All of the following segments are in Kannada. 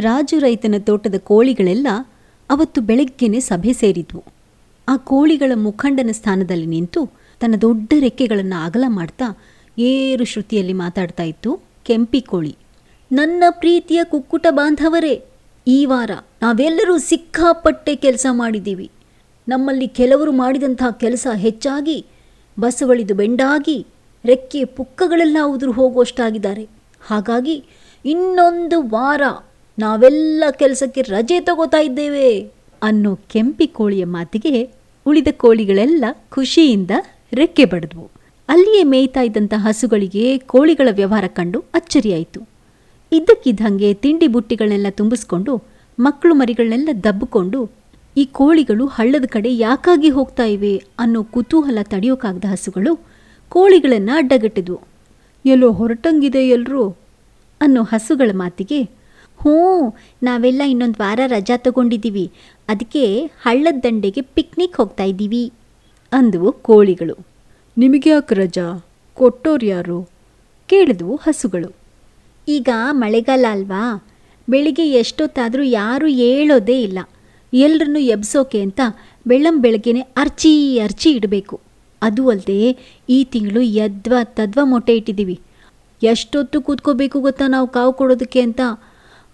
ರಾಜು ರೈತನ ತೋಟದ ಕೋಳಿಗಳೆಲ್ಲ ಅವತ್ತು ಬೆಳಗ್ಗೆನೆ ಸಭೆ ಸೇರಿದ್ವು. ಆ ಕೋಳಿಗಳ ಮುಖಂಡನ ಸ್ಥಾನದಲ್ಲಿ ನಿಂತು ತನ್ನ ದೊಡ್ಡ ರೆಕ್ಕೆಗಳನ್ನು ಅಗಲ ಮಾಡ್ತಾ ಏರು ಶ್ರುತಿಯಲ್ಲಿ ಮಾತಾಡ್ತಾ ಇತ್ತು ಕೆಂಪಿ ಕೋಳಿ. ನನ್ನ ಪ್ರೀತಿಯ ಕುಕ್ಕುಟ ಬಾಂಧವರೇ, ಈ ವಾರ ನಾವೆಲ್ಲರೂ ಸಿಕ್ಕಾಪಟ್ಟೆ ಕೆಲಸ ಮಾಡಿದ್ದೀವಿ. ನಮ್ಮಲ್ಲಿ ಕೆಲವರು ಮಾಡಿದಂತಹ ಕೆಲಸ ಹೆಚ್ಚಾಗಿ ಬಸವಳಿದು ಬೆಂಡಾಗಿ ರೆಕ್ಕೆ ಪುಕ್ಕಗಳೆಲ್ಲ ಉದುರು ಹೋಗುವಷ್ಟಾಗಿದ್ದಾರೆ. ಹಾಗಾಗಿ ಇನ್ನೊಂದು ವಾರ ನಾವೆಲ್ಲ ಕೆಲಸಕ್ಕೆ ರಜೆ ತಗೋತಾ ಇದ್ದೇವೆ ಅನ್ನೋ ಕೆಂಪಿ ಕೋಳಿಯ ಮಾತಿಗೆ ಉಳಿದ ಕೋಳಿಗಳೆಲ್ಲ ಖುಷಿಯಿಂದ ರೆಕ್ಕೆ ಬಡಿದ್ವು. ಅಲ್ಲಿಯೇ ಮೇಯ್ತಾ ಇದ್ದಂಥ ಹಸುಗಳಿಗೆ ಕೋಳಿಗಳ ವ್ಯವಹಾರ ಕಂಡು ಅಚ್ಚರಿಯಾಯಿತು. ಇದ್ದಕ್ಕಿದ್ದಂಗೆ ತಿಂಡಿ ಬುಟ್ಟಿಗಳನ್ನೆಲ್ಲ ತುಂಬಿಸ್ಕೊಂಡು, ಮಕ್ಕಳು ಮರಿಗಳನ್ನೆಲ್ಲ ದಬ್ಬಿಕೊಂಡು, ಈ ಕೋಳಿಗಳು ಹಳ್ಳದ ಕಡೆ ಯಾಕಾಗಿ ಹೋಗ್ತಾ ಇವೆ ಅನ್ನೋ ಕುತೂಹಲ ತಡೆಯೋಕ್ಕಾಗದ ಹಸುಗಳು ಕೋಳಿಗಳನ್ನು ಅಡ್ಡಗಟ್ಟಿದ್ವು. ಎಲ್ಲೋ ಹೊರಟಂಗಿದೆ ಎಲ್ರೂ ಅನ್ನೋ ಹಸುಗಳ ಮಾತಿಗೆ ಹ್ಞೂ ನಾವೆಲ್ಲ ಇನ್ನೊಂದು ವಾರ ರಜಾ ತಗೊಂಡಿದ್ದೀವಿ ಅದಕ್ಕೆ ಹಳ್ಳದ ದಂಡೆಗೆ ಪಿಕ್ನಿಕ್ ಹೋಗ್ತಾ ಇದ್ದೀವಿ ಅಂದವು ಕೋಳಿಗಳು. ನಿಮಗೆ ಯಾಕೆ ರಜಾ? ಕೊಟ್ಟೋರು ಯಾರು? ಕೇಳಿದವು ಹಸುಗಳು. ಈಗ ಮಳೆಗಾಲ ಅಲ್ವಾ? ಬೆಳಿಗ್ಗೆ ಎಷ್ಟೊತ್ತಾದರೂ ಯಾರೂ ಹೇಳೋದೇ ಇಲ್ಲ. ಎಲ್ರನ್ನೂ ಎಬ್ಸೋಕೆ ಅಂತ ಬೆಳ್ಳಂ ಬೆಳಗ್ಗೆನೆ ಅರ್ಚಿ ಅರ್ಚಿ ಇಡಬೇಕು. ಅದು ಅಲ್ಲದೆ ಈ ತಿಂಗಳು ಯದ್ವ ತದ್ವ ಮೊಟ್ಟೆ ಇಟ್ಟಿದ್ದೀವಿ. ಎಷ್ಟೊತ್ತು ಕೂತ್ಕೋಬೇಕು ಗೊತ್ತಾ ನಾವು ಕಾವು ಕೊಡೋದಕ್ಕೆ ಅಂತ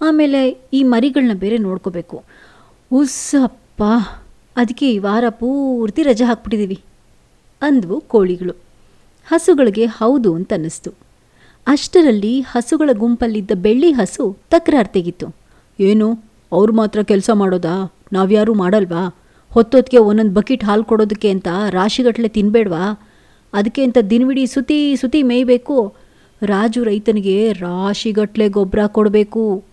ಆಮೇಲೆ ಈ ಮರಿಗಳನ್ನ ಬೇರೆ ನೋಡ್ಕೋಬೇಕು. ಉಸ್ಸಪ್ಪ ಅದಕ್ಕೆ ಈ ವಾರ ಪೂರ್ತಿ ರಜೆ ಹಾಕ್ಬಿಟ್ಟಿದ್ದೀವಿ ಅಂದವು ಕೋಳಿಗಳು. ಹಸುಗಳಿಗೆ ಹೌದು ಅಂತ ಅನ್ನಿಸ್ತು. ಅಷ್ಟರಲ್ಲಿ ಹಸುಗಳ ಗುಂಪಲ್ಲಿದ್ದ ಬೆಳ್ಳಿ ಹಸು ತಕರಾರು ತೆಗಿತು. ಏನು, ಅವ್ರು ಮಾತ್ರ ಕೆಲಸ ಮಾಡೋದಾ? ನಾವ್ಯಾರೂ ಮಾಡಲ್ವಾ? ಹೊತ್ತೊತ್ತಿಗೆ ಒಂದೊಂದು ಬಕೆಟ್ ಹಾಲು ಕೊಡೋದಕ್ಕೆ ಅಂತ ರಾಶಿಗಟ್ಟಲೆ ತಿನ್ಬೇಡ್ವಾ? ಅದಕ್ಕೆ ಅಂತ ದಿನವಿಡೀ ಸುತಿ ಸುತಿ ಮೇಯ್ಬೇಕು. ರಾಜು ರೈತನಿಗೆ ರಾಶಿಗಟ್ಟಲೆ ಗೊಬ್ಬರ ಕೊಡಬೇಕು.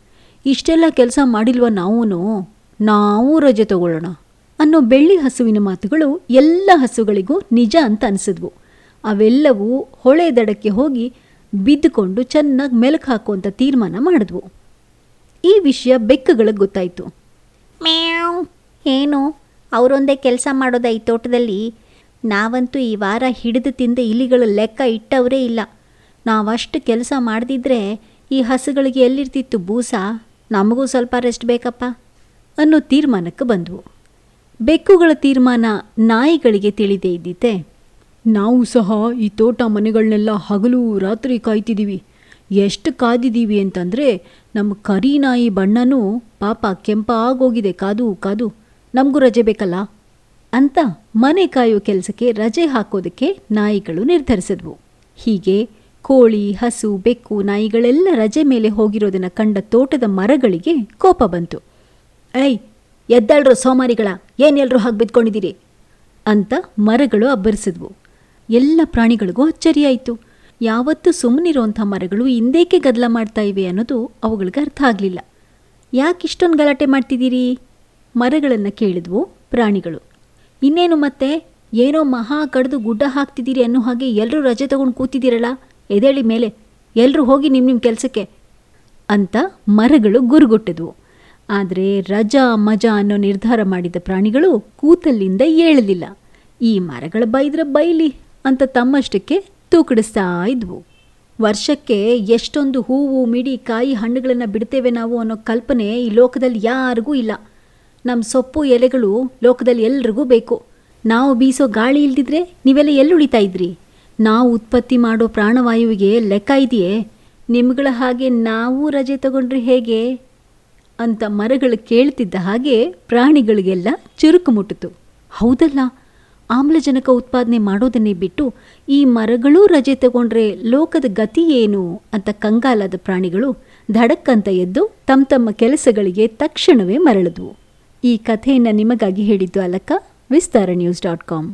ಇಷ್ಟೆಲ್ಲ ಕೆಲಸ ಮಾಡಿಲ್ವ ನಾವೂ ನಾವು ರಜೆ ತಗೊಳ್ಳೋಣ ಅನ್ನೋ ಬೆಳ್ಳಿ ಹಸುವಿನ ಮಾತುಗಳು ಎಲ್ಲ ಹಸುಗಳಿಗೂ ನಿಜ ಅಂತ ಅನಿಸಿದ್ವು. ಅವೆಲ್ಲವೂ ಹೊಳೆ ದಡಕ್ಕೆ ಹೋಗಿ ಬಿದ್ದುಕೊಂಡು ಚೆನ್ನಾಗಿ ಮೆಲುಕು ಹಾಕುವಂಥ ತೀರ್ಮಾನ ಮಾಡಿದ್ವು. ಈ ವಿಷಯ ಬೆಕ್ಕುಗಳಿಗೆ ಗೊತ್ತಾಯಿತು. ಮ್ಯಾವ್! ಏನು? ಅವರೊಂದೇ ಕೆಲಸ ಮಾಡೋದ ಈ ತೋಟದಲ್ಲಿ? ನಾವಂತೂ ಈ ವಾರ ಹಿಡಿದು ತಿಂದ ಇಲಿಗಳ ಲೆಕ್ಕ ಇಟ್ಟವರೇ ಇಲ್ಲ. ನಾವಷ್ಟು ಕೆಲಸ ಮಾಡದಿದ್ರೆ ಈ ಹಸುಗಳಿಗೆ ಎಲ್ಲಿರ್ತಿತ್ತು ಬೂಸ ನಮಗೂ ಸ್ವಲ್ಪ ರೆಸ್ಟ್ ಬೇಕಪ್ಪ, ಅನ್ನೋ ತೀರ್ಮಾನಕ್ಕೆ ಬಂದವು. ಬೆಕ್ಕುಗಳ ತೀರ್ಮಾನ ನಾಯಿಗಳಿಗೆ ತಿಳಿದೇ ಇದ್ದಿತೆ. ನಾವು ಸಹ ಈ ತೋಟ ಮನೆಗಳನ್ನೆಲ್ಲ ಹಗಲು ರಾತ್ರಿ ಕಾಯ್ತಿದ್ದೀವಿ ಎಷ್ಟು ಕಾದಿದ್ದೀವಿ ಅಂತಂದರೆ ನಮ್ಮ ಕರಿ ನಾಯಿ ಬಣ್ಣನೂ ಪಾಪ ಕೆಂಪಾಗೋಗಿದೆ, ಕಾದು ಕಾದು. ನಮಗೂ ರಜೆ ಬೇಕಲ್ಲ? ಅಂತ ಮನೆ ಕಾಯೋ ಕೆಲಸಕ್ಕೆ ರಜೆ ಹಾಕೋದಕ್ಕೆ ನಾಯಿಗಳು ನಿರ್ಧರಿಸಿದ್ವು. ಹೀಗೆ ಕೋಳಿ, ಹಸು, ಬೆಕ್ಕು, ನಾಯಿಗಳೆಲ್ಲ ರಜೆ ಮೇಲೆ ಹೋಗಿರೋದನ್ನ ಕಂಡ ತೋಟದ ಮರಗಳಿಗೆ ಕೋಪ ಬಂತು. ಐ ಎದ್ದಳ್ರು ಸೋಮಾರಿಗಳ ಏನೆಲ್ಲರೂ ಹಾಗೆ ಬಿದ್ಕೊಂಡಿದ್ದೀರಿ? ಅಂತ ಮರಗಳು ಅಬ್ಬರಿಸಿದ್ವು. ಎಲ್ಲ ಪ್ರಾಣಿಗಳಿಗೂ ಅಚ್ಚರಿಯಾಯಿತು. ಯಾವತ್ತೂ ಸುಮ್ಮನಿರೋಂಥ ಮರಗಳು ಹಿಂದೇಕೆ ಗದ್ದಲ ಮಾಡ್ತಾ ಇವೆ ಅನ್ನೋದು ಅವುಗಳಿಗೆ ಅರ್ಥ ಆಗಲಿಲ್ಲ. ಯಾಕೆ ಇಷ್ಟೊಂದು ಗಲಾಟೆ ಮಾಡ್ತಿದ್ದೀರಿ? ಮರಗಳನ್ನು ಕೇಳಿದ್ವು ಪ್ರಾಣಿಗಳು. ಇನ್ನೇನು ಮತ್ತೆ? ಏನೋ ಮಹಾ ಕಡಿದು ಗುಡ್ಡ ಹಾಕ್ತಿದ್ದೀರಿ ಅನ್ನೋ ಹಾಗೆ ಎಲ್ಲರೂ ರಜೆ ತಗೊಂಡು ಕೂತಿದ್ದೀರಲ್ಲ? ಎದೇಳಿ ಮೇಲೆ ಎಲ್ಲರೂ ಹೋಗಿ ನಿಮ್ಮ ನಿಮ್ಮ ಕೆಲಸಕ್ಕೆ? ಅಂತ ಮರಗಳು ಗುರುಗುಟ್ಟಿದ್ವು. ಆದರೆ ರಜಾ ಮಜಾ ಅನ್ನೋ ನಿರ್ಧಾರ ಮಾಡಿದ ಪ್ರಾಣಿಗಳು ಕೂತಲ್ಲಿಂದ ಏಳಲಿಲ್ಲ. ಈ ಮರಗಳ ಬೈದ್ರೆ ಬೈಲಿ ಅಂತ ತಮ್ಮಷ್ಟಕ್ಕೆ ತೂಕಡಿಸ್ತಾ ಇದ್ವು. ವರ್ಷಕ್ಕೆ ಎಷ್ಟೊಂದು ಹೂವು, ಮಿಡಿ, ಕಾಯಿ ಹಣ್ಣುಗಳನ್ನು ಬಿಡ್ತೇವೆ ನಾವು ಅನ್ನೋ ಕಲ್ಪನೆ ಈ ಲೋಕದಲ್ಲಿ ಯಾರಿಗೂ ಇಲ್ಲ. ನಮ್ಮ ಸೊಪ್ಪು ಎಲೆಗಳು ಲೋಕದಲ್ಲಿ ಎಲ್ರಿಗೂ ಬೇಕು. ನಾವು ಬೀಸೋ ಗಾಳಿ ಇಲ್ದಿದ್ರೆ ನೀವೆಲ್ಲ ಎಲ್ಲಿ ಉಳಿತಾ ಇದ್ರಿ? ನಾವು ಉತ್ಪತ್ತಿ ಮಾಡೋ ಪ್ರಾಣವಾಯುವಿಗೆ ಲೆಕ್ಕ ಇದೆಯೇ? ನಿಮ್ಗಳ ಹಾಗೆ ನಾವು ರಜೆ ತಗೊಂಡ್ರೆ ಹೇಗೆ? ಅಂತ ಮರಗಳು ಕೇಳ್ತಿದ್ದ ಹಾಗೆ ಪ್ರಾಣಿಗಳಿಗೆಲ್ಲ ಚುರುಕು ಮುಟ್ಟಿತು. ಹೌದಲ್ಲ, ಆಮ್ಲಜನಕ ಉತ್ಪಾದನೆ ಮಾಡೋದನ್ನೇ ಬಿಟ್ಟು ಈ ಮರಗಳೂ ರಜೆ ತಗೊಂಡ್ರೆ ಲೋಕದ ಗತಿ ಏನು ಅಂತ ಕಂಗಾಲಾದ ಪ್ರಾಣಿಗಳು ಧಡಕ್ಕಂತ ಎದ್ದು ತಮ್ಮ ತಮ್ಮ ಕೆಲಸಗಳಿಗೆ ತಕ್ಷಣವೇ ಮರಳಿದ್ವು. ಈ ಕಥೆಯನ್ನು ನಿಮಗಾಗಿ ಹೇಳಿದ್ದು ಅಲಕ್ಕ ವಿಸ್ತಾರ ನ್ಯೂಸ್ ಡಾಟ್ ಕಾಮ್.